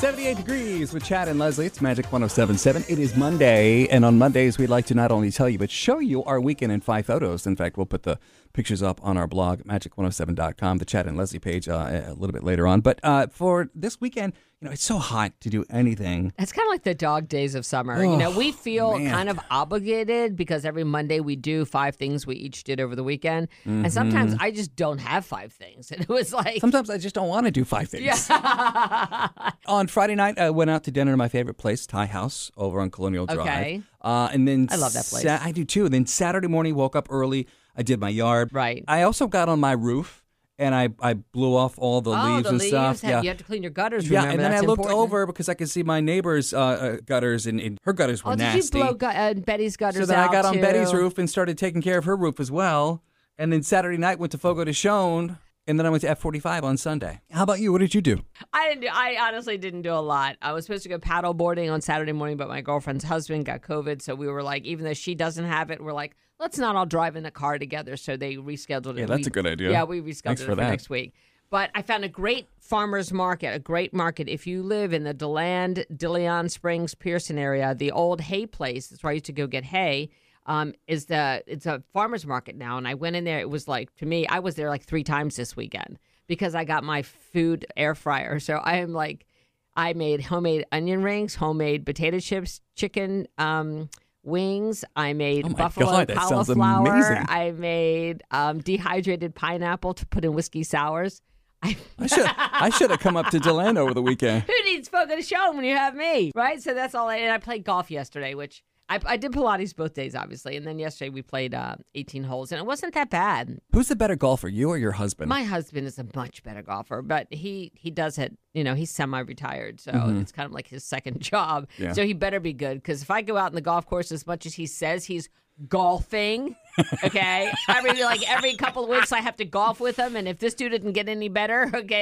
78 degrees with Chad and Leslie. It's Magic 1077. It is Monday, and on Mondays, we'd like to not only tell you, but show you our weekend in five photos. In fact, we'll put the pictures up on our blog, magic107.com, the Chad and Leslie page uh, a little bit later on. But uh, for this weekend, you know, it's so hot to do anything. It's kind of like the dog days of summer. you know, we feel man. kind of obligated because every Monday we do five things we each did over the weekend. And sometimes I just don't have five things. And it was like, Sometimes I just don't want to do five things. Yeah. on Friday night, I went out to dinner to my favorite place, Thai House, over on Colonial Drive. Okay. Uh, and then I love that place. Sa- I do too. And then Saturday morning, woke up early. I did my yard. Right. I also got on my roof and I, I blew off all the oh, leaves the and leaves, stuff. have, yeah. you have to clean your gutters, yeah, and then I looked important. over because I could see my neighbor's uh, uh, gutters, and, and her gutters were Oh, did nasty. you blow gu- uh, Betty's gutters so then I got on? Betty's roof and started taking care of her roof as well. And then Saturday night went to Fogo de Chão, and then I went to F45 on Sunday. How about you? What did you do? I didn't. Do, I honestly didn't do a lot. I was supposed to go paddle boarding on Saturday morning, but my girlfriend's husband got COVID, so we were like, even though she doesn't have it, we're like, let's not all drive in the car together. So they rescheduled it. Yeah, that's We- a good idea. Yeah, we rescheduled Thanks it for for that. next week. But I found a great farmers market, a great market. If you live in the Deland, De Leon Springs, Pierson area, the old hay place, that's where I used to go get hay. Um, is the it's a farmers market now, and I went in there. It was like to me, I was there like three times this weekend because I got my food air fryer. So I am like, I made homemade onion rings, homemade potato chips, chicken um, wings. I made Oh buffalo God, cauliflower. I made um, dehydrated pineapple to put in whiskey sours. I, I should I should have come up to Deland over the weekend. who needs Fogo de Chão when you have me, right? So that's all. I, and I played golf yesterday, which I, I did Pilates both days, obviously, and then yesterday we played uh, 18 holes, and it wasn't that bad. Who's the better golfer, you or your husband? My husband is a much better golfer, but he he does it. You know, he's semi-retired, so it's kind of like his second job. Mm-hmm. Yeah. So he better be good because if I go out in the golf course as much as he says he's golfing, okay, every like every couple of weeks I have to golf with him, and if this dude didn't get any better, okay,